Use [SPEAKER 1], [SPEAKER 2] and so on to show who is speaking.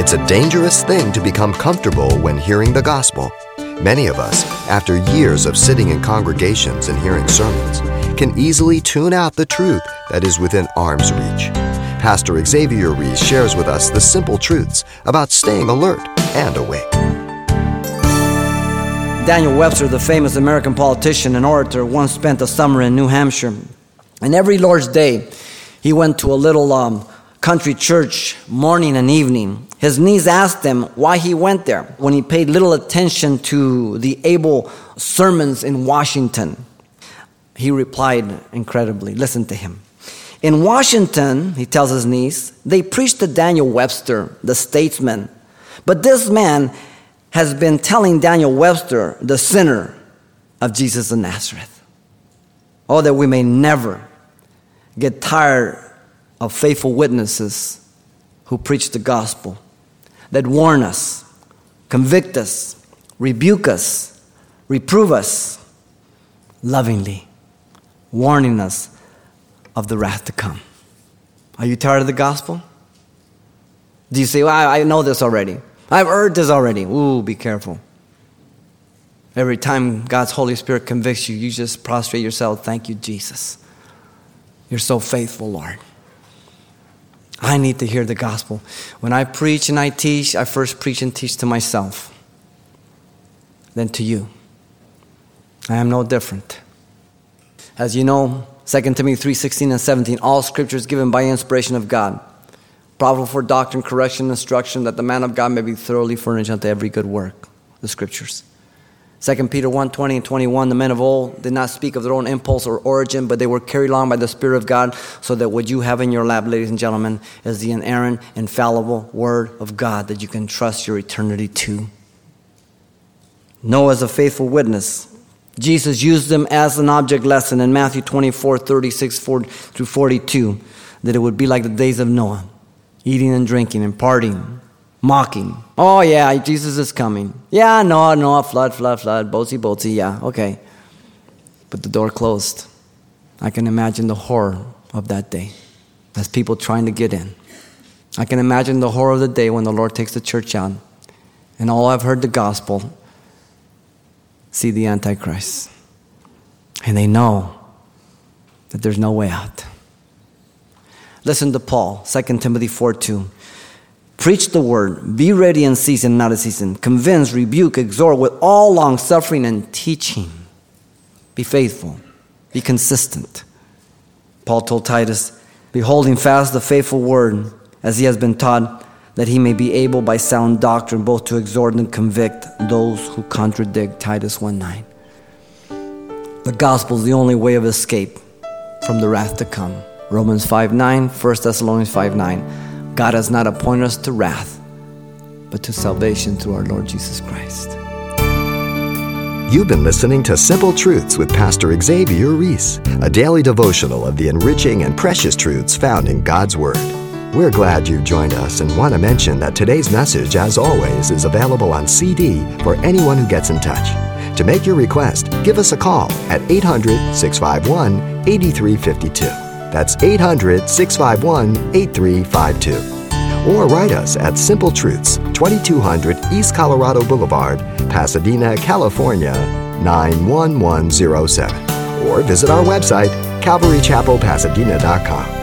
[SPEAKER 1] It's a dangerous thing to become comfortable when hearing the gospel. Many of us, after years of sitting in congregations and hearing sermons, can easily tune out the truth that is within arm's reach. Pastor Xavier Reese shares with us the simple truths about staying alert and awake.
[SPEAKER 2] Daniel Webster, the famous American politician and orator, once spent a summer in New Hampshire. And every Lord's Day, he went to a little um, country church morning and evening. His niece asked him why he went there when he paid little attention to the able sermons in Washington. He replied incredibly, listen to him. In Washington, he tells his niece, they preached to Daniel Webster, the statesman. But this man has been telling Daniel Webster, the sinner, of Jesus of Nazareth. Oh, that we may never get tired of faithful witnesses who preach the gospel, that warn us, convict us, rebuke us, reprove us lovingly, warning us of the wrath to come. Are you tired of the gospel? Do you say, well, I know this already? I've heard this already. Ooh, be careful. Every time God's Holy Spirit convicts you, you just prostrate yourself. Thank you, Jesus. You're so faithful, Lord. I need to hear the gospel. When I preach and I teach, I first preach and teach to myself, then to you. I am no different. As you know, 2 Timothy 3:16 and 17, all scripture is given by inspiration of God, profitable for doctrine, correction, instruction, that the man of God may be thoroughly furnished unto every good work. The scriptures. 2 Peter 1 20 and 21, the men of old did not speak of their own impulse or origin, but they were carried along by the Spirit of God, so that what you have in your lap, ladies and gentlemen, is the inerrant, infallible Word of God that you can trust your eternity to. Noah is a faithful witness. Jesus used them as an object lesson in Matthew 24 36 through 42, that it would be like the days of Noah, eating and drinking and partying mocking. Oh, yeah, Jesus is coming. Yeah, no, no, flood, flood, flood, boatsy, boatsy, yeah, okay. But the door closed. I can imagine the horror of that day as people trying to get in. I can imagine the horror of the day when the Lord takes the church out and all I've heard the gospel see the Antichrist. And they know that there's no way out. Listen to Paul, 2 Timothy 4 2. Preach the word. Be ready in season, not a season. Convince, rebuke, exhort with all long suffering and teaching. Be faithful. Be consistent. Paul told Titus, Be holding fast the faithful word as he has been taught, that he may be able by sound doctrine both to exhort and convict those who contradict. Titus 1 9. The gospel is the only way of escape from the wrath to come. Romans 5 9, 1 Thessalonians 5 9. God has not appointed us to wrath, but to salvation through our Lord Jesus Christ.
[SPEAKER 1] You've been listening to Simple Truths with Pastor Xavier Reese, a daily devotional of the enriching and precious truths found in God's Word. We're glad you've joined us and want to mention that today's message, as always, is available on CD for anyone who gets in touch. To make your request, give us a call at 800 651 8352. That's 800 651 8352. Or write us at Simple Truths, 2200 East Colorado Boulevard, Pasadena, California, 91107. Or visit our website, calvarychapelpasadena.com.